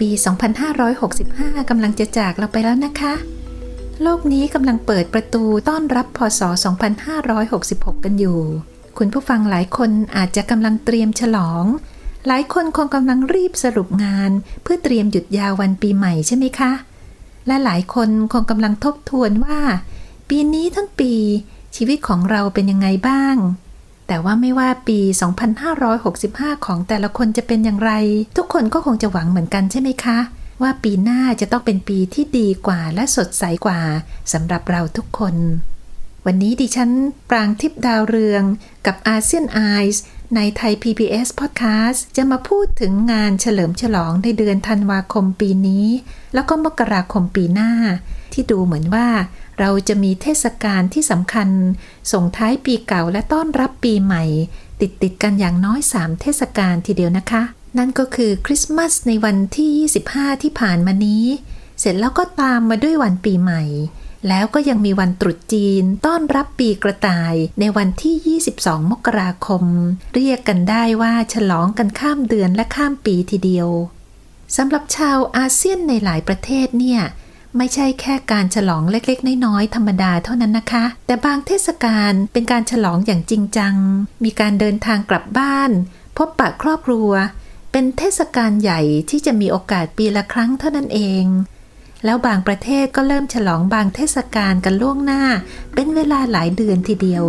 ปี 2565 กำลังจะจากเราไปแล้วนะคะ โลกนี้กำลังเปิดประตูต้อนรับพศ 2566 กันอยู่ คุณผู้ฟังหลายคนอาจจะกำลังเตรียมฉลอง หลายคนคงกำลังรีบสรุปงาน เพื่อเตรียมหยุดยาววันปีใหม่ใช่ไหมคะ และหลายคนคงกำลังทบทวนว่า ปีนี้ทั้งปีชีวิตของเราเป็นยังไงบ้าง แต่ว่าไม่ว่าปี 2565 ของแต่ละคนจะเป็นอย่างไร ทุกคนก็คงจะหวังเหมือนกันใช่ไหมคะ ว่าปีหน้าจะต้องเป็นปีที่ดีกว่าและสดใสกว่าสำหรับเราทุกคน วันนี้ดิฉันปรางทิพดาวเรืองกับอาเซียนไอส์ในไทย PBS Podcast จะมาพูดถึงงานเฉลิมฉลองในเดือนธันวาคมปีนี้ แล้วก็มกราคมปีหน้า ที่ดูเหมือนว่า เราจะมีเทศกาลที่สำคัญ ส่งท้ายปีเก่าและต้อนรับปีใหม่ ติดติดกันอย่างน้อย 3 เทศกาลทีเดียวนะคะ นั่นก็คือคริสต์มาสในวันที่ 25 ที่ผ่านมานี้ เสร็จแล้วก็ตามมาด้วยวันปีใหม่ แล้วก็ยังมีวันตรุษจีน ต้อนรับปีกระต่ายในวันที่ 22 มกราคม เรียกกันได้ว่าฉลองกันข้ามเดือนและข้ามปีทีเดียวสำหรับชาวอาเซียนในหลายประเทศเนี่ย ไม่ใช่แค่การฉลองเล็กๆ น้อยๆธรรมดาเท่านั้นนะคะ แต่บางเทศกาลเป็นการฉลองอย่างจริงจัง มีการเดินทางกลับบ้าน พบปะครอบครัว เป็นเทศกาลใหญ่ที่จะมีโอกาสปีละครั้งเท่านั้นเอง แล้วบางประเทศก็เริ่มฉลองบางเทศกาลกันล่วงหน้า เป็นเวลาหลายเดือนทีเดียว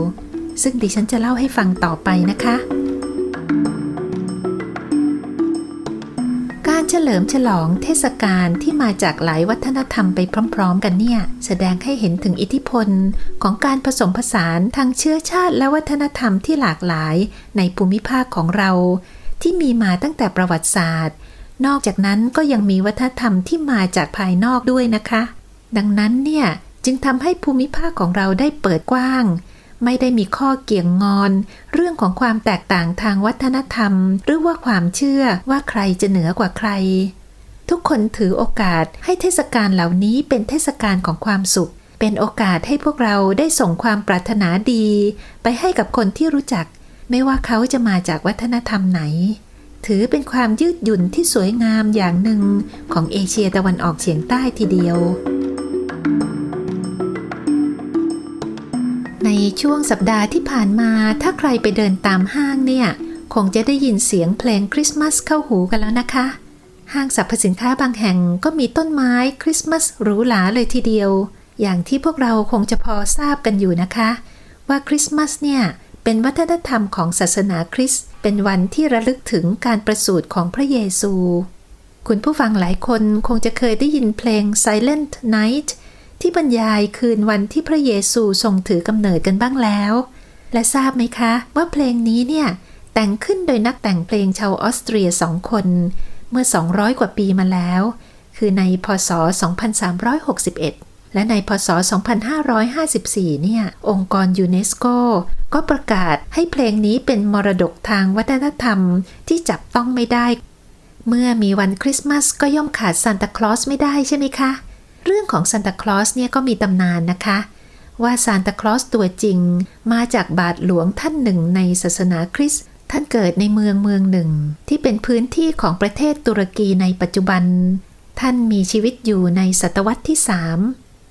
ซึ่งดิฉันจะเล่าให้ฟังต่อไปนะคะกา เฉลิมฉลองเทศกาลที่มาจากหลายวัฒนธรรมไปพร้อม ๆ กันเนี่ย แสดงให้เห็นถึงอิทธิพลของการผสมผสานทางเชื้อชาติและวัฒนธรรมที่หลากหลายในภูมิภาคของเรา ที่มีมาตั้งแต่ประวัติศาสตร์ นอกจากนั้นก็ยังมีวัฒนธรรมที่มาจากภายนอกด้วยนะคะ ดังนั้นเนี่ยจึงทำให้ภูมิภาคของเราได้เปิดกว้าง ไม่ได้มีข้อเกี่ยงงอน เรื่องของความแตกต่างทางวัฒนธรรม หรือว่าความเชื่อว่าใครจะเหนือกว่าใคร ทุกคนถือโอกาสให้เทศกาลเหล่านี้เป็นเทศกาลของความสุข เป็นโอกาสให้พวกเราได้ส่งความปรารถนาดี ไปให้กับคนที่รู้จัก ไม่ว่าเขาจะมาจากวัฒนธรรมไหน ถือเป็นความยืดหยุ่นที่สวยงามอย่างหนึ่งของเอเชียตะวันออกเฉียงใต้ทีเดียว ในช่วงสัปดาห์ที่ผ่านมา ถ้าใครไปเดินตามห้างเนี่ย คงจะได้ยินเสียงเพลงคริสต์มาสเข้าหูกันแล้วนะคะ ห้างสรรพสินค้าบางแห่งก็มีต้นไม้คริสต์มาสหรูหราเลยทีเดียว อย่างที่พวกเราคงจะพอทราบกันอยู่นะคะ ว่าคริสต์มาสเนี่ยเป็นวัฒนธรรมของศาสนาคริสต์เป็นวันที่ระลึกถึงการประสูติของพระเยซู คุณผู้ฟังหลายคนคงจะเคยได้ยินเพลง Silent Night ที่บรรยายคืนวันที่พระเยซูทรงถือกำเนิดกันบ้างแล้ว และทราบไหมคะ ว่าเพลงนี้เนี่ย แต่งขึ้นโดยนักแต่งเพลงชาวออสเตรียสองคน เมื่อ 200 กว่าปีมาแล้ว คือในพศ 2361 และในพศ 2554 เนี่ย องค์กรยูเนสโกก็ประกาศให้เพลงนี้เป็นมรดกทางวัฒนธรรมที่จับต้องไม่ได้ เมื่อมีวันคริสต์มาสก็ย่อมขาดซานตาคลอสไม่ได้ใช่ไหมคะเเรื่องของซานตาคลอสเนี่ยก็มีตำนานนะคะ ว่าซานตาคลอสตัวจริง มาจากบาทหลวงท่านหนึ่งในศาสนาคริสต์ท่านเกิดในเมืองเมืองหนึ่ง ที่เป็นพื้นที่ของประเทศตุรกีในปัจจุบัน ท่านมีชีวิตอยู่ในศตวรรษที่สาม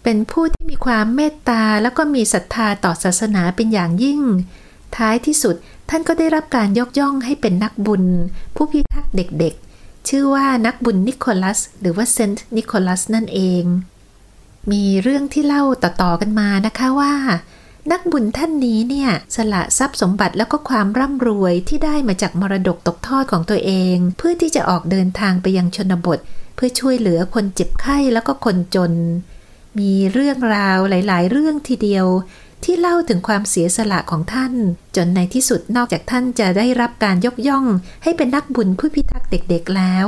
เป็นผู้ที่มีความเมตตาแล้วก็มีศรัทธาต่อศาสนาเป็นอย่างยิ่ง ท้ายที่สุดท่านก็ได้รับการยกย่องให้เป็นนักบุญ ผู้พิทักษ์เด็กๆ ชื่อว่านักบุญนิโคลัส หรือว่าเซนต์นิโคลัสนั่นเอง มีเรื่องที่เล่าต่อๆกันมานะคะว่า นักบุญท่านนี้เนี่ยสละทรัพย์สมบัติแล้วก็ความร่ำรวยที่ได้มาจากมรดกตกทอดของตัวเอง เพื่อที่จะออกเดินทางไปยังชนบท เพื่อช่วยเหลือคนเจ็บไข้แล้วก็คนจน มีเรื่องราวหลาย ๆ เรื่องทีเดียว ที่เล่าถึงความเสียสละของท่าน จนในที่สุดนอกจากท่านจะได้รับการยกย่อง ให้เป็นนักบุญผู้พิทักษ์เด็กๆแล้ว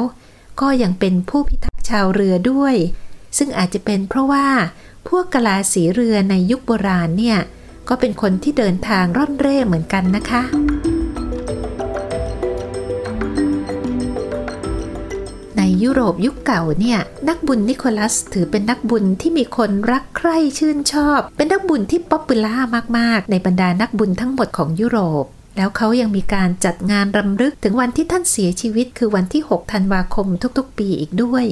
ก็ยังเป็นผู้พิทักษ์ชาวเรือด้วย ซึ่งอาจจะเป็นเพราะว่าพวกกลาสีเรือในยุคโบราณเนี่ย ก็เป็นคนที่เดินทางร่อนเร่เหมือนกันนะคะ ในยุโรปยุคเก่าเนี่ย นักบุญนิโคลัสถือเป็นนักบุญที่มีคนรักใคร่ชื่นชอบ เป็นนักบุญที่ popularมาก ๆ ในบรรดานักบุญทั้งหมดของยุโรปแล้วเขายังมีการจัดงานรำลึกถึงวันที่ท่านเสียชีวิตคือวันที่ 6 ธันวาคมทุกๆ ปีอีกด้วย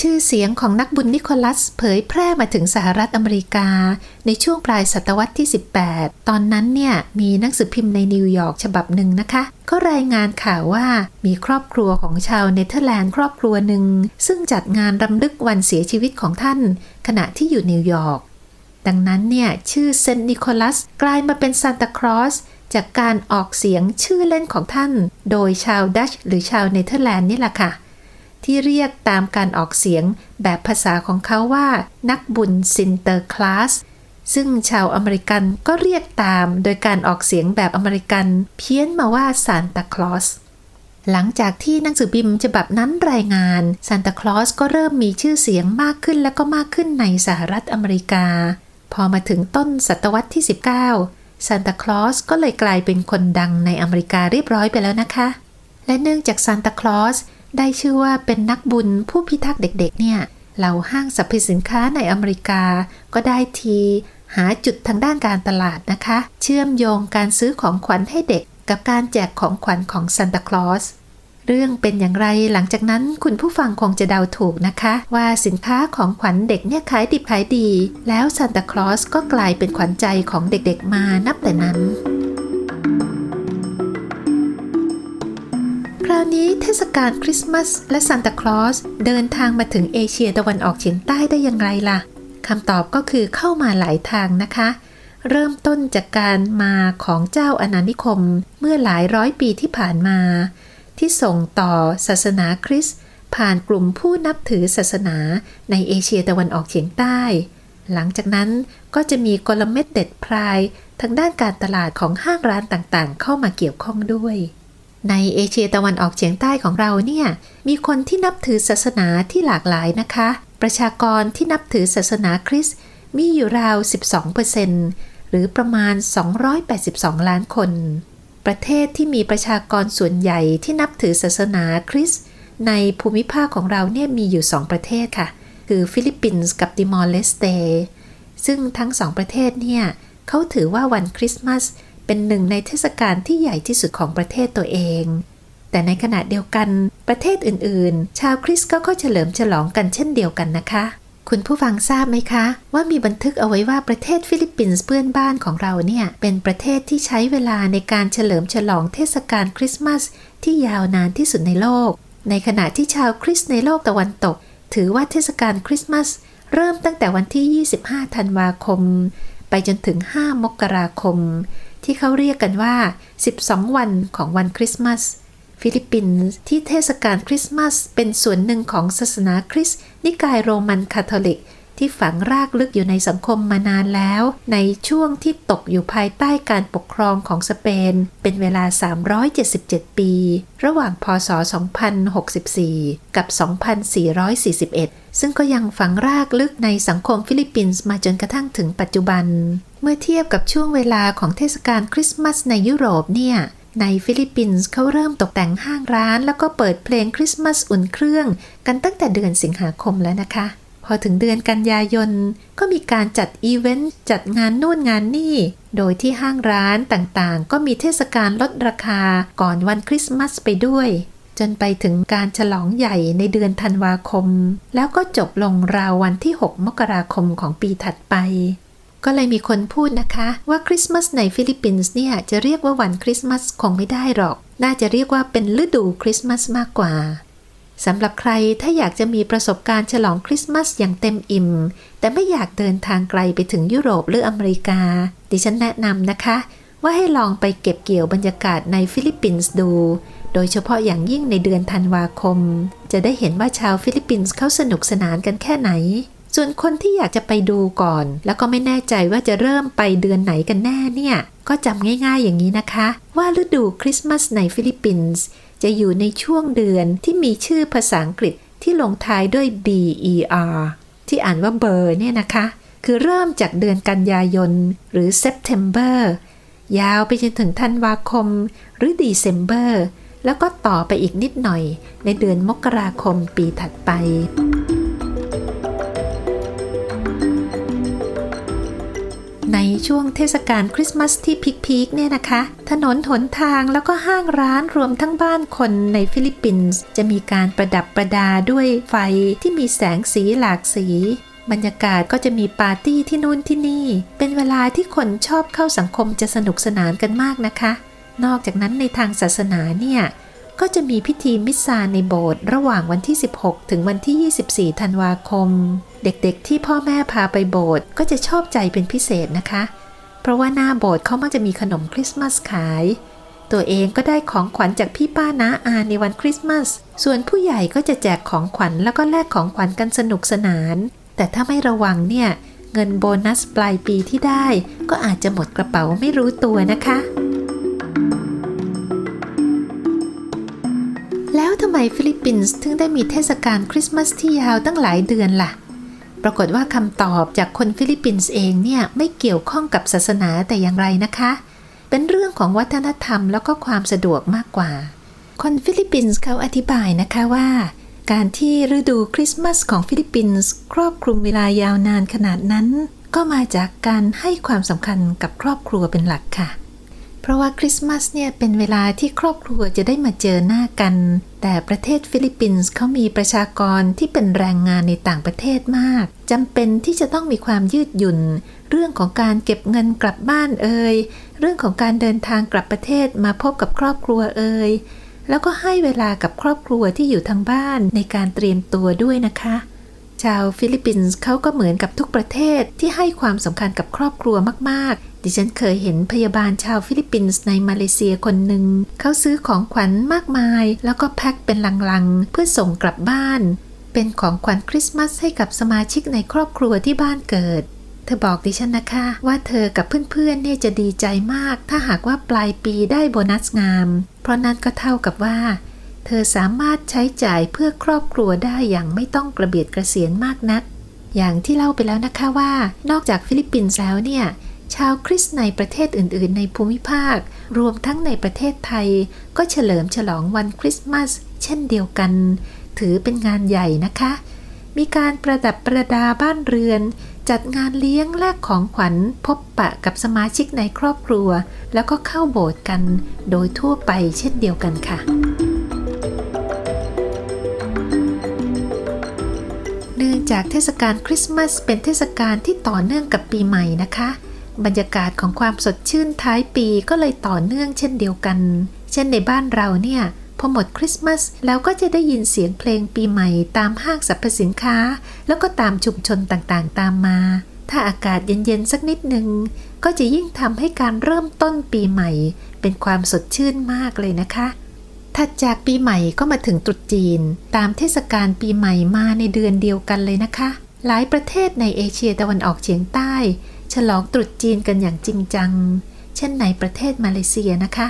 ชื่อเสียงของนักบุญนิโคลัสเผยแพร่มาถึงสหรัฐอเมริกา ในช่วงปลายศตวรรษที่ 18 ตอนนั้นเนี่ยมีหนังสือพิมพ์ในนิวยอร์กฉบับหนึ่งนะคะ ก็รายงานข่าวว่ามีครอบครัวของชาวเนเธอร์แลนด์ครอบครัวหนึ่ง ซึ่งจัดงานรำลึกวันเสียชีวิตของท่าน ขณะที่อยู่นิวยอร์กดังนั้นเนี่ยชื่อเซนต์นิโคลัสกลายมาเป็นซานตาคลอสจากการออกเสียงชื่อเล่นของท่าน โดยชาวดัตช์หรือชาวเนเธอร์แลนด์นี่แหละค่ะ ที่เรียกตามการออกเสียงแบบภาษาของเขาว่า นักบุญซินเตอร์คลาส ซึ่งชาวอเมริกันก็เรียกตามโดยการออกเสียงแบบอเมริกันเพี้ยนมาว่าซานตาคลอสหลังจากที่หนังสือพิมพ์ฉบับนั้นรายงานซานตาคลอสก็เริ่มมีชื่อเสียงมากขึ้นและก็มากขึ้นในสหรัฐอเมริกา พอมาถึงต้นศตวรรษที่ 19ซานตาคลอสก็เลยกลายเป็นคนดังในอเมริกาเรียบร้อยไปแล้วนะคะ และเนื่องจากซานตาคลอส ได้ชื่อว่าเป็นนักบุญผู้พิทักษ์เด็ก ๆ เนี่ยเหล่าห้างสรรพสินค้าในอเมริกา ก็ได้ทีหาจุดทางด้านการตลาดนะคะ เชื่อมโยงการซื้อของขวัญให้เด็ก กับการแจกของขวัญของซานตาคลอสเรื่องเป็นอย่างไรหลังจากนั้นคุณผู้ฟังคงจะเดาถูกนะคะ ว่าสินค้าของขวัญเด็กเนี่ยขายดิบขายดี แล้วซานตาคลอสก็กลายเป็นขวัญใจของเด็กๆมานับแต่นั้น ราวนี้เทศกาลคริสต์มาสและซานตาคลอสเดินทางมาถึงเอเชียตะวันออกเฉียงใต้ได้อย่างไรล่ะคำตอบก็คือเข้ามาหลายทางนะคะ เริ่มต้นจากการมาของเจ้าอาณานิคมเมื่อหลายร้อยปีที่ผ่านมา ที่ส่งต่อศาสนาคริสต์ผ่านกลุ่มผู้นับถือศาสนาในเอเชียตะวันออกเฉียงใต้ หลังจากนั้นก็จะมีกลเม็ดเด็ดพรายทางด้านการตลาดของห้างร้านต่างๆ เข้ามาเกี่ยวข้องด้วย ในเอเชียตะวันออกเฉียงใต้ของเราเนี่ย มีคนที่นับถือศาสนาที่หลากหลายนะคะ ประชากรที่นับถือศาสนาคริสต์มีอยู่ราว 12%หรือประมาณ 282 ล้านคน ประเทศที่มีประชากรส่วนใหญ่ที่นับถือศาสนาคริสต์ในภูมิภาคของเราเนี่ยมีอยู่ 2 ประเทศค่ะ คือฟิลิปปินส์กับติมอร์เลสเตซึ่งทั้งสองประเทศเนี่ยเขาถือว่าวันคริสต์มาส เป็นหนึ่งในเทศกาลที่ใหญ่ที่สุดของประเทศตัวเอง แต่ในขณะเดียวกันประเทศอื่นๆ ชาวคริสต์ก็เฉลิมฉลองกันเช่นเดียวกันนะคะ คุณผู้ฟังทราบไหมคะ ว่ามีบันทึกเอาไว้ว่าประเทศฟิลิปปินส์เพื่อนบ้านของเราเนี่ย เป็นประเทศที่ใช้เวลาในการเฉลิมฉลองเทศกาลคริสต์มาสที่ยาวนานที่สุดในโลก ในขณะที่ชาวคริสต์ในโลกตะวันตก ถือว่าเทศกาลคริสต์มาสเริ่มตั้งแต่วันที่ 25 ธันวาคม ไปจนถึง 5 มกราคม ที่เขาเรียกกันว่า 12 วันของวันคริสต์มาส ฟิลิปปินส์ที่เทศกาลคริสต์มาสเป็นส่วนหนึ่งของศาสนาคริสต์นิกายโรมันคาทอลิก ที่ฝังรากลึกอยู่ในสังคมมานานแล้ว ในช่วงที่ตกอยู่ภายใต้การปกครองของสเปน เป็นเวลา 377 ปี ระหว่างพศ 2064 กับ 2441 ซึ่งก็ยังฝังรากลึกในสังคมฟิลิปปินส์มาจนกระทั่งถึงปัจจุบัน เมื่อเทียบกับช่วงเวลาของเทศกาลคริสต์มาสในยุโรปเนี่ยในฟิลิปปินส์เขาเริ่มตกแต่งห้างร้าน แล้วก็เปิดเพลงคริสต์มาสอุ่นเครื่อง กันตั้งแต่เดือนสิงหาคมแล้วนะคะ พอถึงเดือนกันยายนก็มีการจัดอีเวนต์จัดงานนู่นงานนี่ โดยที่ห้างร้านต่างๆ ก็มีเทศกาลลดราคาก่อนวันคริสต์มาสไปด้วย จนไปถึงการฉลองใหญ่ในเดือนธันวาคม แล้วก็จบลงราววันที่ 6 มกราคมของปีถัดไป ก็เลยมีคนพูดนะคะว่าคริสต์มาสในฟิลิปปินส์เนี่ยจะเรียกว่าวันคริสต์มาสคงไม่ได้หรอก น่าจะเรียกว่าเป็นฤดูคริสต์มาสมากกว่า สำหรับใครถ้าอยากจะมีประสบการณ์ฉลองคริสต์มาสอย่างเต็มอิ่ม แต่ไม่อยากเดินทางไกลไปถึงยุโรปหรืออเมริกา ดิฉันแนะนำนะคะ ว่าให้ลองไปเก็บเกี่ยวบรรยากาศในฟิลิปปินส์ดู โดยเฉพาะอย่างยิ่งในเดือนธันวาคม จะได้เห็นว่าชาวฟิลิปปินส์เขาสนุกสนานกันแค่ไหน ส่วนคนที่อยากจะไปดูก่อน แล้วก็ไม่แน่ใจว่าจะเริ่มไปเดือนไหนกันแน่เนี่ย ก็จำง่าย ๆ อย่างนี้นะคะ ว่าฤดูคริสต์มาสในฟิลิปปินส์ จะอยู่ในช่วงเดือนที่มีชื่อภาษาอังกฤษที่ลงท้ายด้วย b e r ที่อ่านว่าเบอร์เนี่ยนะคะ คือเริ่มจากเดือนกันยายน หรือ September ยาวไปจนถึงธันวาคม หรือ December แล้วก็ต่อไปอีกนิดหน่อย ในเดือนมกราคมปีถัดไป ช่วงเทศกาลคริสต์มาสที่ peak ๆเนี่ยนะคะ ถนนหนทางแล้วก็ห้างร้านรวมทั้งบ้านคนในฟิลิปปินส์จะมีการประดับประดาด้วยไฟที่มีแสงสีหลากสี บรรยากาศก็จะมีปาร์ตี้ที่นู่นที่นี่ เป็นเวลาที่คนชอบเข้าสังคมจะสนุกสนานกันมากนะคะ นอกจากนั้นในทางศาสนาเนี่ยก็จะมีพิธีมิสซาในโบสถ์ระหว่างวันที่ 16 ถึงวันที่ 24 ธันวาคม เด็กๆที่พ่อแม่พาไปโบสถ์ก็จะชอบใจเป็นพิเศษนะคะ เพราะว่าหน้าโบสถ์เขามักจะมีขนมคริสต์มาสขาย ตัวเองก็ได้ของขวัญจากพี่ป้าน้าอาในวันคริสต์มาส ส่วนผู้ใหญ่ก็จะแจกของขวัญแล้วก็แลกของขวัญกันสนุกสนาน แต่ถ้าไม่ระวังเนี่ย เงินโบนัสปลายปีที่ได้ ก็อาจจะหมดกระเป๋าไม่รู้ตัวนะคะ แล้วทำไมฟิลิปปินส์ถึงได้มีเทศกาลคริสต์มาสที่ยาวตั้งหลายเดือนล่ะ ปรากฏว่าคำตอบจากคนฟิลิปปินส์เองเนี่ยไม่เกี่ยวข้องกับศาสนาแต่อย่างใดนะคะ เป็นเรื่องของวัฒนธรรมแล้วก็ความสะดวกมากกว่า คนฟิลิปปินส์เขาอธิบายนะคะว่า การที่ฤดูคริสต์มาสของฟิลิปปินส์ครอบคลุมเวลายาวนานขนาดนั้น ก็มาจากการให้ความสำคัญกับครอบครัวเป็นหลักค่ะ เพราะว่าคริสต์มาสเนี่ยเป็นเวลาที่ครอบครัวจะได้มาเจอหน้ากัน แต่ประเทศฟิลิปปินส์เขามีประชากรที่เป็นแรงงานในต่างประเทศมากจำเป็นที่จะต้องมีความยืดหยุ่น เรื่องของการเก็บเงินกลับบ้านเอ่ยเรื่องของการเดินทางกลับประเทศมาพบกับครอบครัวเอ่ยแล้วก็ให้เวลากับครอบครัวที่อยู่ทางบ้านในการเตรียมตัวด้วยนะคะ ชาวฟิลิปปินส์เขาก็เหมือนกับทุกประเทศที่ให้ความสำคัญกับครอบครัวมากๆ ดิฉันเคยเห็นพยาบาลชาวฟิลิปปินส์ในมาเลเซียคนหนึ่ง เขาซื้อของขวัญมากมาย แล้วก็แพ็คเป็นลังๆ เพื่อส่งกลับบ้าน เป็นของขวัญคริสต์มาสให้กับสมาชิกในครอบครัวที่บ้านเกิด เธอบอกดิฉันนะคะ ว่าเธอกับเพื่อนๆเนี่ยจะดีใจมาก ถ้าหากว่าปลายปีได้โบนัสงาม เพราะนั่นก็เท่ากับว่า เธอสามารถใช้จ่ายเพื่อครอบครัวได้อย่างไม่ต้องกระเบียดกระเสียนมากนัก อย่างที่เล่าไปแล้วนะคะว่า นอกจากฟิลิปปินส์แล้วเนี่ย ชาวคริสต์ในประเทศอื่น ๆ ในภูมิภาค รวมทั้งในประเทศไทย ก็เฉลิมฉลองวันคริสต์มาสเช่นเดียวกัน ถือเป็นงานใหญ่นะคะ มีการประดับประดาบ้านเรือน จัดงานเลี้ยงแลกของขวัญพบปะกับสมาชิกในครอบครัว แล้วก็เข้าโบสถ์กัน โดยทั่วไปเช่นเดียวกันค่ะเนื่องจากเทศกาลคริสต์มาสเป็นเทศกาลที่ต่อเนื่องกับปีใหม่นะคะ บรรยากาศของความสดชื่นท้ายปีก็เลยต่อเนื่องเช่นเดียวกัน เช่นในบ้านเราเนี่ยพอหมดคริสต์มาสแล้วก็จะได้ยินเสียงเพลงปีใหม่ตามห้างสรรพสินค้า แล้วก็ตามชุมชนต่างๆ ตามมา ถ้าอากาศเย็นๆสักนิดหนึ่งก็จะยิ่งทำให้การเริ่มต้นปีใหม่ เป็นความสดชื่นมากเลยนะคะถัดจากปีใหม่ก็มาถึงตรุษจีน ตามเทศกาลปีใหม่มาในเดือนเดียวกันเลยนะคะ หลายประเทศในเอเชียตะวันออกเฉียงใต้ ฉลองตรุษจีนกันอย่างจริงจัง เช่นในประเทศมาเลเซียนะคะ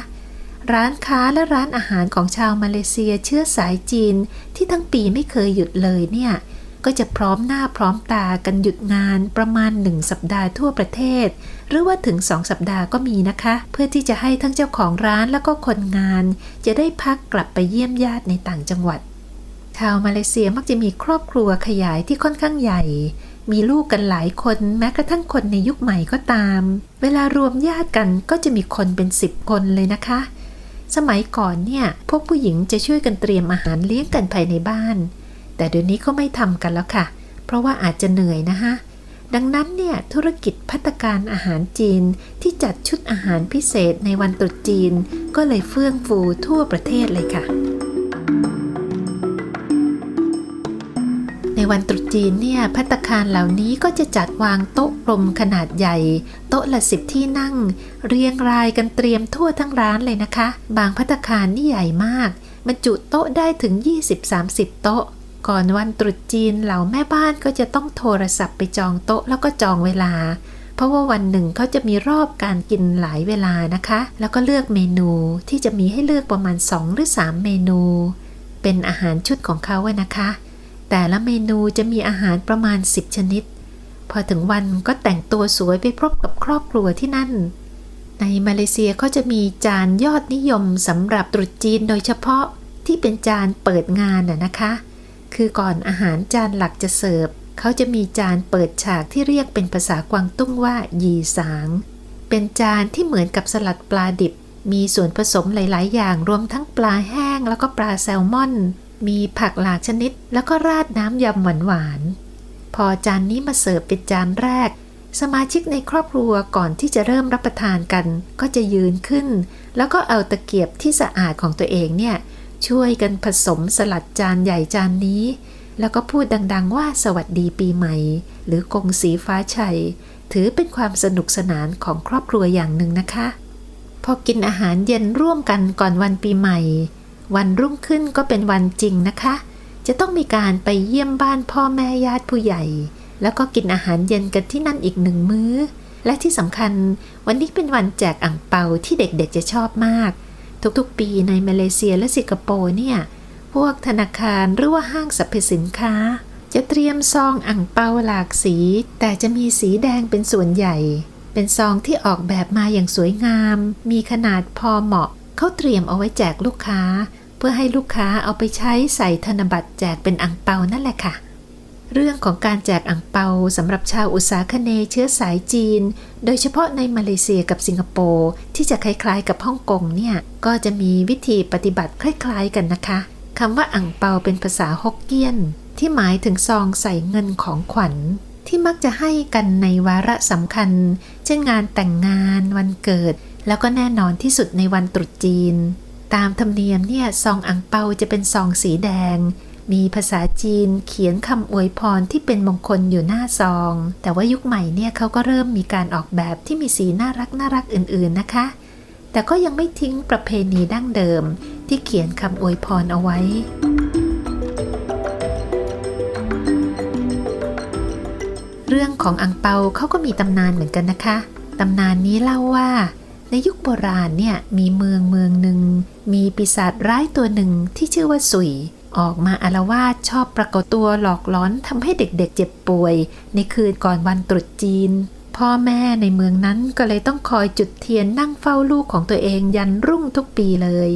ร้านค้าและร้านอาหารของชาวมาเลเซียเชื้อสายจีนที่ทั้งปีไม่เคยหยุดเลยเนี่ยก็จะพร้อมหน้าพร้อมตากันหยุดงานประมาณหนึ่งสัปดาห์ทั่วประเทศ หรือว่าถึงสองสัปดาห์ก็มีนะคะ เพื่อที่จะให้ทั้งเจ้าของร้านแล้วก็คนงาน จะได้พักกลับไปเยี่ยมญาติในต่างจังหวัด ชาวมาเลเซียมักจะมีครอบครัวขยายที่ค่อนข้างใหญ่ มีลูกกันหลายคนแม้กระทั่งคนในยุคใหม่ก็ตาม เวลารวมญาติกันก็จะมีคนเป็นสิบคนเลยนะคะ สมัยก่อนเนี่ย พวกผู้หญิงจะช่วยกันเตรียมอาหารเลี้ยงกันภายในบ้าน แต่เดี๋ยวนี้ก็ไม่ทำกันแล้วค่ะ เพราะว่าอาจจะเหนื่อยนะคะดังนั้นเนี่ยธุรกิจพัตการอาหารจีนที่จัดชุดอาหารพิเศษในวันตรุษจีน ก็เลยเฟื่องฟูทั่วประเทศเลยค่ะ วันตรุษจีนเนี่ยพัตคารเหล่านี้ก็จะจัดวางโต๊ะกลมขนาดใหญ่ โต๊ะละสิบที่นั่ง เรียงรายกันเตรียมทั่วทั้งร้านเลยนะคะ บางพัตคารนี่ใหญ่มากบรรจุโต๊ะได้ถึง 20-30 โต๊ะ ก่อนวันตรุษจีนเหล่าแม่บ้านก็จะต้องโทรศัพท์ไปจองโต๊ะแล้วก็จองเวลา เพราะว่าวันหนึ่งเขาจะมีรอบการกินหลายเวลานะคะ แล้วก็เลือกเมนูที่จะมีให้เลือกประมาณ 2 หรือ 3 เมนู เป็นอาหารชุดของเขาอะนะคะ แต่ละเมนูจะมีอาหารประมาณ 10 ชนิด พอถึงวันก็แต่งตัวสวยไปพบกับครอบครัวที่นั่น ในมาเลเซียเขาจะมีจานยอดนิยมสำหรับตรุษจีนโดยเฉพาะที่เป็นจานเปิดงานน่ะนะคะ คือก่อนอาหารจานหลักจะเสิร์ฟเขาจะมีจานเปิดฉากที่เรียกเป็นภาษากวางตุ้งว่า ยีสาง เป็นจานที่เหมือนกับสลัดปลาดิบ มีส่วนผสมหลาย ๆ อย่างรวมทั้งปลาแห้งแล้วก็ปลาแซลมอน มีผักหลากชนิดแล้วก็ราดน้ำยำหวานๆ พอจานนี้มาเสิร์ฟเป็นจานแรก สมาชิกในครอบครัวก่อนที่จะเริ่มรับประทานกัน ก็จะยืนขึ้น แล้วก็เอาตะเกียบที่สะอาดของตัวเองเนี่ย ช่วยกันผสมสลัดจานใหญ่จานนี้ แล้วก็พูดดังๆว่าสวัสดีปีใหม่ หรือกงสีฟ้าชัย ถือเป็นความสนุกสนานของครอบครัวอย่างหนึ่งนะคะ พอกินอาหารเย็นร่วมกันก่อนวันปีใหม่ วันรุ่งขึ้นก็เป็นวันจริงนะคะ จะต้องมีการไปเยี่ยมบ้านพ่อแม่ญาติผู้ใหญ่ แล้วก็กินอาหารเย็นกันที่นั่นอีกหนึ่งมื้อ และที่สำคัญวันนี้เป็นวันแจกอ่างเปาที่เด็กๆจะชอบมาก ทุกๆ ปีในมาเลเซียและสิงคโปร์เนี่ย พวกธนาคารหรือว่าห้างสรรพสินค้า จะเตรียมซองอ่างเปาหลากสี แต่จะมีสีแดงเป็นส่วนใหญ่ เป็นซองที่ออกแบบมาอย่างสวยงาม มีขนาดพอเหมาะ เขาเตรียมเอาไว้แจกลูกค้า เพื่อให้ลูกค้าเอาไปใช้ใส่ธนบัตรแจกเป็นอ่างเปานั่นแหละค่ะ เรื่องของการแจกอ่างเปาสำหรับชาวอุตสาคเนเชื้อสายจีน โดยเฉพาะในมาเลเซียกับสิงคโปร์ที่จะคล้ายๆกับฮ่องกงเนี่ยก็จะมีวิธีปฏิบัติคล้ายๆกันนะคะคำว่าอ่างเปาเป็นภาษาฮกเกี้ยน ที่หมายถึงซองใส่เงินของขวัญที่มักจะให้กันในวาระสำคัญ เช่นงานแต่งงานวันเกิด แล้วก็แน่นอนที่สุดในวันตรุษจีน ตามธรรมเนียมเนี่ยซองอ่างเปาจะเป็นซองสีแดง มีภาษาจีนเขียนคำอวยพรที่เป็นมงคลอยู่หน้าซอง แต่ว่ายุคใหม่เนี่ยเขาก็เริ่มมีการออกแบบที่มีสีน่ารักน่ารักอื่นๆนะคะ แต่ก็ยังไม่ทิ้งประเพณีดั้งเดิม ที่เขียนคำอวยพรเอาไว้เรื่องของอังเปาเขาก็มีตำนานเหมือนกันนะคะ ตำนานนี้เล่าว่า ในยุคโบราณเนี่ยมีเมืองเมืองหนึ่ง มีปีศาจร้ายตัวหนึ่งที่ชื่อว่าสุย ออกมาอารวาสชอบปรากฏตัวหลอกล้อนทำให้เด็กๆเจ็บป่วย ในคืนก่อนวันตรุษจีน พ่อแม่ในเมืองนั้นก็เลยต้องคอยจุดเทียนนั่งเฝ้าลูกของตัวเองยันรุ่งทุกปีเลย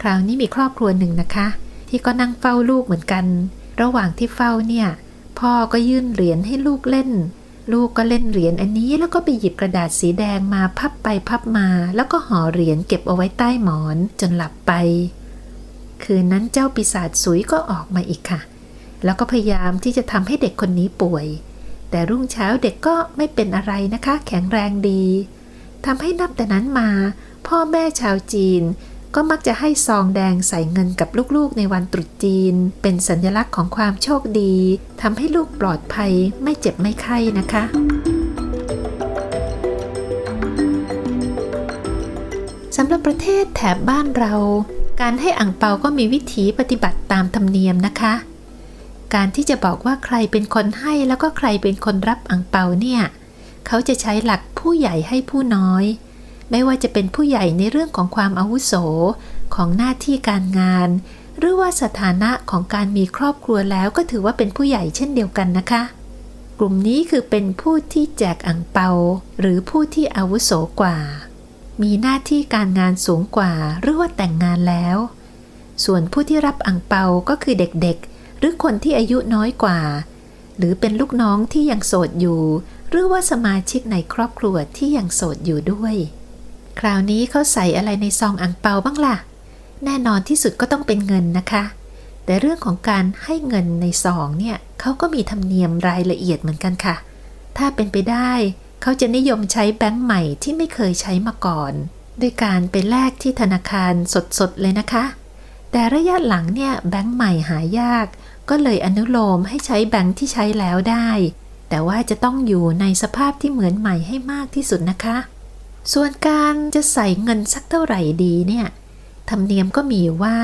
คราวนี้มีครอบครัวหนึ่งนะคะ ที่ก็นั่งเฝ้าลูกเหมือนกัน ระหว่างที่เฝ้าเนี่ยพ่อก็ยื่นเหรียญให้ลูกเล่น ลูกก็เล่นเหรียญอันนี้แล้วก็ไปหยิบกระดาษสีแดงมาพับไปพับมา แล้วก็ห่อเหรียญเก็บเอาไว้ใต้หมอนจนหลับไป คืนนั้นเจ้าปีศาจสุยก็ออกมาอีกค่ะ แล้วก็พยายามที่จะทำให้เด็กคนนี้ป่วย แต่รุ่งเช้าเด็กก็ไม่เป็นอะไรนะคะ แข็งแรงดีทำให้นับแต่นั้นมา พ่อแม่ชาวจีน ก็มักจะให้ซองแดงใส่เงินกับลูกๆในวันตรุษจีน เป็นสัญลักษณ์ของความโชคดีทำให้ลูกปลอดภัยไม่เจ็บไม่ไข้นะคะ สำหรับประเทศแถบบ้านเรา การให้อ่างเปาก็มีวิถีปฏิบัติตามธรรมเนียมนะคะ การที่จะบอกว่าใครเป็นคนให้แล้วก็ใครเป็นคนรับอ่างเปาเนี่ย เขาจะใช้หลักผู้ใหญ่ให้ผู้น้อย ไม่ว่าจะเป็นผู้ใหญ่ในเรื่องของความอาวุโส ของหน้าที่การงาน หรือว่าสถานะของการมีครอบครัวแล้วก็ถือว่าเป็นผู้ใหญ่เช่นเดียวกันนะคะ กลุ่มนี้คือเป็นผู้ที่แจกอ่งเปา หรือผู้ที่อาวุโสกว่า มีหน้าที่การงานสูงกว่า หรือว่าแต่งงานแล้ว ส่วนผู้ที่รับอังเปาก็คือเด็กๆ หรือคนที่อายุน้อยกว่า หรือเป็นลูกน้องที่ยังโสดอยู่ หรือว่าสมาชิกในครอบครัวที่ยังโสดอยู่ด้วย คราวนี้เขาใส่อะไรในซองอังเปาบ้างล่ะ แน่นอนที่สุดก็ต้องเป็นเงินนะคะ แต่เรื่องของการให้เงินในซองเนี่ยเขาก็มีธรรมเนียมรายละเอียดเหมือนกันค่ะ ถ้าเป็นไปได้เขาจะนิยมใช้แบงค์ใหม่ที่ไม่เคยใช้มาก่อน ด้วยการไปแลกที่ธนาคารสดๆเลยนะคะ แต่ระยะหลังเนี่ยแบงค์ใหม่หายาก ก็เลยอนุโลมให้ใช้แบงค์ที่ใช้แล้วได้ แต่ว่าจะต้องอยู่ในสภาพที่เหมือนใหม่ให้มากที่สุดนะคะ ส่วนการจะใส่เงินสักเท่าไหร่ดีเนี่ยธรรมเนียมก็มีว่า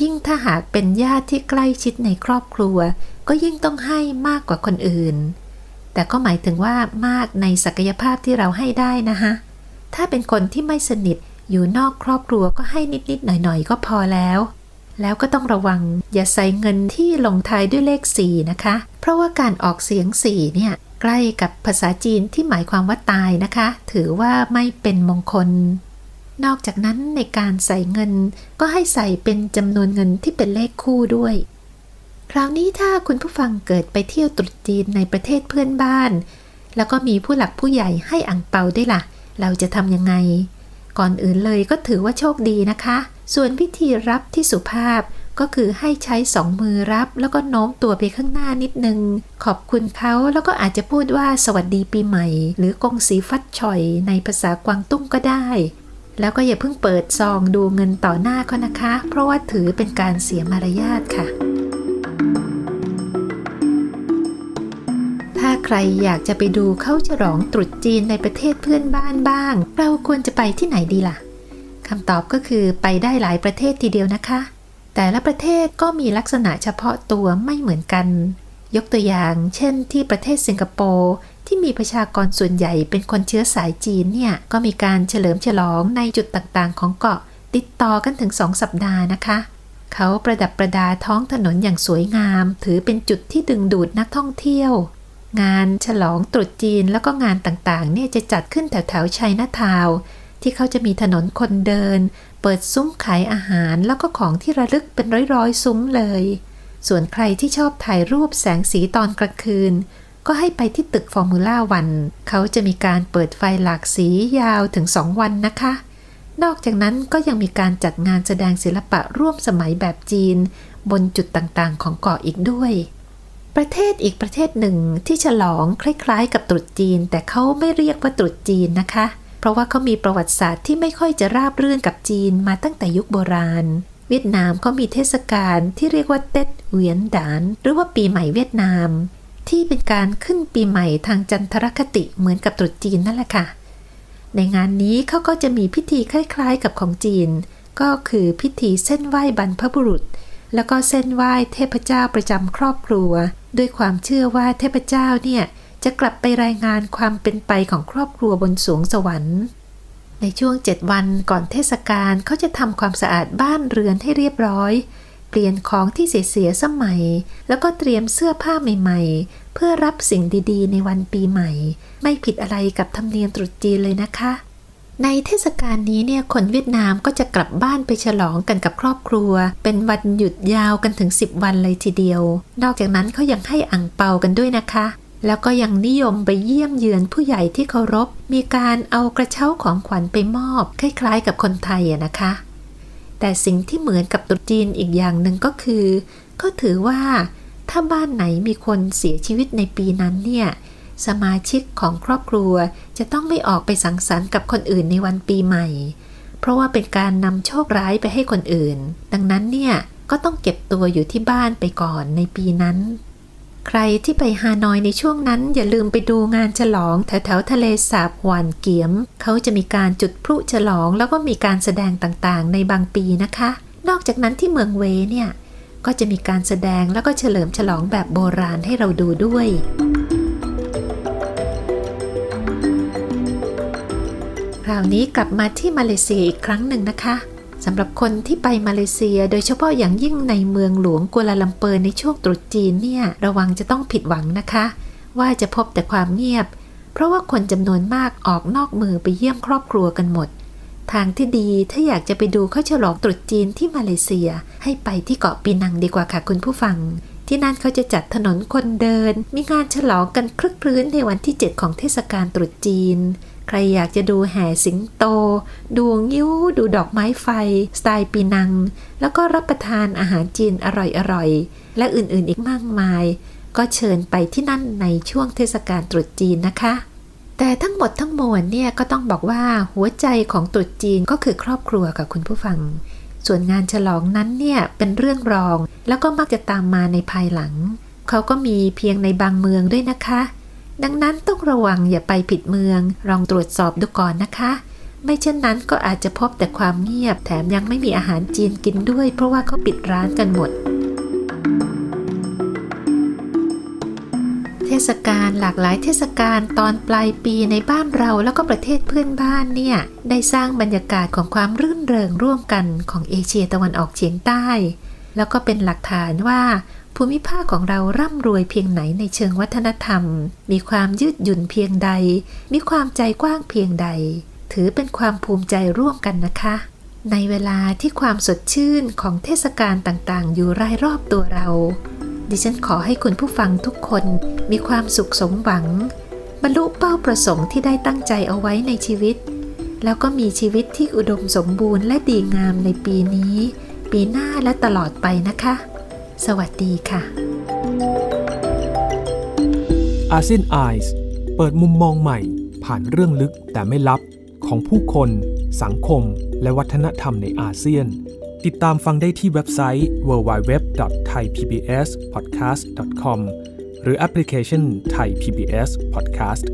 ยิ่งถ้าหากเป็นญาติที่ใกล้ชิดในครอบครัว ก็ยิ่งต้องให้มากกว่าคนอื่น แต่ก็หมายถึงว่ามากในศักยภาพที่เราให้ได้นะคะถ้าเป็นคนที่ไม่สนิทอยู่นอกครอบครัวก็ให้นิดๆหน่อยๆก็พอแล้ว แล้วก็ต้องระวังอย่าใส่เงินที่ลงท้ายด้วยเลข 4 นะคะ เพราะว่าการออกเสียง 4 เนี่ย ใกล้กับภาษาจีนที่หมายความว่าตายนะคะ ถือว่าไม่เป็นมงคล นอกจากนั้นในการใส่เงินก็ให้ใส่เป็นจำนวนเงินที่เป็นเลขคู่ด้วย คราวนี้ถ้าคุณผู้ฟังเกิดไปเที่ยวตรุษจีนในประเทศเพื่อนบ้าน แล้วก็มีผู้หลักผู้ใหญ่ให้อ่งเปาด้วยล่ะ เราจะทำยังไง ก่อนอื่นเลยก็ถือว่าโชคดีนะคะ ส่วนพิธีรับที่สุภาพ ก็คือให้ใช้สองมือรับ แล้วก็โน้มตัวไปข้างหน้านิดนึง ขอบคุณเขาแล้วก็อาจจะพูดว่าสวัสดีปีใหม่ หรือกงสีฟัดชอยในภาษากวางตุ้งก็ได้ แล้วก็อย่าเพิ่งเปิดซองดูเงินต่อหน้าเขานะคะ เพราะว่าถือเป็นการเสียมารยาทค่ะ ถ้าใครอยากจะไปดูเข้าฉลองตรุษจีนในประเทศเพื่อนบ้านบ้าง เราควรจะไปที่ไหนดีล่ะคำตอบก็คือไปได้หลายประเทศทีเดียวนะคะ แต่ละประเทศก็มีลักษณะเฉพาะตัวไม่เหมือนกัน ยกตัวอย่าง เช่น ที่ประเทศสิงคโปร์ที่มีประชากรส่วนใหญ่เป็นคนเชื้อสายจีนเนี่ยก็มีการเฉลิมฉลองในจุดต่างๆ ของเกาะติดต่อกันถึงสองสัปดาห์นะคะ เขาประดับประดาท้องถนนอย่างสวยงาม ถือเป็นจุดที่ดึงดูดนักท่องเที่ยว งานฉลองตรุษจีนแล้วก็งานต่างๆ เนี่ยจะจัดขึ้นแถวๆชัยนาทาวที่เขาจะมีถนนคนเดิน เปิดซุ้มขายอาหารแล้วก็ของที่ระลึกเป็นร้อยๆ ซุ้มเลย ส่วนใครที่ชอบถ่ายรูปแสงสีตอนกลางคืน ก็ให้ไปที่ตึกฟอร์มูล่าวัน เขาจะมีการเปิดไฟหลากสียาวถึง2วันนะคะ นอกจากนั้นก็ยังมีการจัดงานแสดงศิลปะร่วมสมัยแบบจีน บนจุดต่างๆ ของเกาะอีกด้วยประเทศอีกประเทศหนึ่งที่ฉลองคล้ายๆ กับตรุษจีน แต่เขาไม่เรียกว่าตรุษจีนนะคะ เพราะว่าเขามีประวัติศาสตร์ที่ไม่ค่อยจะราบรื่นกับจีนมาตั้งแต่ยุคโบราณ เวียดนามก็มีเทศกาลที่เรียกว่าเต็ดเหวียนดาน หรือว่าปีใหม่เวียดนาม ที่เป็นการขึ้นปีใหม่ทางจันทรคติเหมือนกับตรุษจีนนั่นแหละค่ะ ในงานนี้เขาก็จะมีพิธีคล้ายๆ กับของจีน ก็คือพิธีเส้นไหว้บรรพบุรุษ แล้วก็เส้นไหว้เทพเจ้าประจำครอบครัว ด้วยความเชื่อว่าเทพเจ้าเนี่ย จะกลับไปรายงานความเป็นไปของครอบครัวบนสวงสวรรค์ ในช่วง7วันก่อนเทศกาลเขาจะทำความสะอาดบ้านเรือนให้เรียบร้อย เปลี่ยนของที่เสียๆสมัย แล้วก็เตรียมเสื้อผ้าใหม่ ๆ เพื่อรับสิ่งดีๆ ในวันปีใหม่ ไม่ผิดอะไรกับธรรมเนียมตรุษจีนเลยนะคะ ในเทศกาลนี้เนี่ยคนเวียดนามก็จะกลับบ้านไปฉลองกันกับครอบครัว เป็นวันหยุดยาวกันถึง 10 วันเลยทีเดียว นอกจากนั้นเขายังให้อ่างเปากันด้วยนะคะ แล้วก็ยังนิยมไปเยี่ยมเยือนผู้ใหญ่ที่เคารพ มีการเอากระเช้าของขวัญไปมอบ คล้ายๆ กับคนไทยอะนะคะ แต่สิ่งที่เหมือนกับตุจีนอีกอย่างหนึ่งก็คือ ก็ถือว่าถ้าบ้านไหนมีคนเสียชีวิตในปีนั้นเนี่ย สมาชิกของครอบครัวจะต้องไม่ออกไปสังสรรค์กับคนอื่นในวันปีใหม่ เพราะว่าเป็นการนำโชคร้ายไปให้คนอื่น ดังนั้นเนี่ยก็ต้องเก็บตัวอยู่ที่บ้านไปก่อนในปีนั้น ใครที่ไปฮานอยในช่วงนั้นอย่าลืมไปดูงานฉลองแถวแถวๆทะเลสาบหวานเกียม เขาจะมีการจุดพลุฉลองแล้วก็มีการแสดงต่างๆ ในบางปีนะคะ นอกจากนั้นที่เมืองเวเนี่ย ก็จะมีการแสดงแล้วก็เฉลิมฉลองแบบโบราณให้เราดูด้วยคราวนี้กลับมาที่มาเลเซียอีกครั้งหนึ่งนะคะ สำหรับคนที่ไปมาเลเซีย โดยเฉพาะอย่างยิ่งในเมืองหลวงกัวลาลัมเปอร์ในช่วงตรุษจีนเนี่ยระวังจะต้องผิดหวังนะคะ ว่าจะพบแต่ความเงียบ เพราะว่าคนจำนวนมากออกนอกมือไปเยี่ยมครอบครัวกันหมด ทางที่ดีถ้าอยากจะไปดูเขาฉลองตรุษจีนที่มาเลเซีย ให้ไปที่เกาะปีนังดีกว่าค่ะคุณผู้ฟัง ที่นั่นเขาจะจัดถนนคนเดิน มีงานฉลองกันคลึกครื้นในวันที่ 7 ของเทศกาลตรุษจีน ใครอยากจะดูแห่สิงโต ดูงิ้ว ดูดอกไม้ไฟ สไตล์ปีนัง แล้วก็รับประทานอาหารจีนอร่อยๆ และอื่นๆอีกมากมาย ก็เชิญไปที่นั่นในช่วงเทศกาลตรุษจีนนะคะ แต่ทั้งหมดทั้งมวลเนี่ยก็ต้องบอกว่าหัวใจของตรุษจีนก็คือครอบครัวกับคุณผู้ฟัง ส่วนงานฉลองนั้นเนี่ยเป็นเรื่องรอง แล้วก็มักจะตามมาในภายหลัง เขาก็มีเพียงในบางเมืองด้วยนะคะ ดังนั้นต้องระวังอย่าไปผิดเมือง ลองตรวจสอบดูก่อนนะคะ ไม่เช่นนั้นก็อาจจะพบแต่ความเงียบ แถมยังไม่มีอาหารจีนกินด้วย เพราะว่าเขาปิดร้านกันหมด เทศกาลหลากหลายเทศกาลตอนปลายปีในบ้านเราแล้วก็ประเทศเพื่อนบ้านเนี่ย ได้สร้างบรรยากาศของความรื่นเริงร่วมกันของเอเชียตะวันออกเฉียงใต้ แล้วก็เป็นหลักฐานว่า ภูมิภาคของเราร่ำรวยเพียงไหนในเชิงวัฒนธรรม มีความยืดหยุ่นเพียงใด มีความใจกว้างเพียงใด ถือเป็นความภูมิใจร่วมกันนะคะ ในเวลาที่ความสดชื่นของเทศกาลต่างๆ อยู่รายรอบตัวเรา ดิฉันขอให้คุณผู้ฟังทุกคนมีความสุขสมหวัง บรรลุเป้าประสงค์ที่ได้ตั้งใจเอาไว้ในชีวิต แล้วก็มีชีวิตที่อุดมสมบูรณ์และดีงามในปีนี้ ปีหน้าและตลอดไปนะคะ สวัสดีค่ะอาเซียนไอส์เปิดมุมมองใหม่ ผ่านเรื่องลึกแต่ไม่ลับของผู้คน สังคม และวัฒนธรรมในอาเซียน ติดตามฟังได้ที่เว็บไซต์ www.thaipbspodcast.com หรือแอปพลิเคชัน Thai PBS Podcast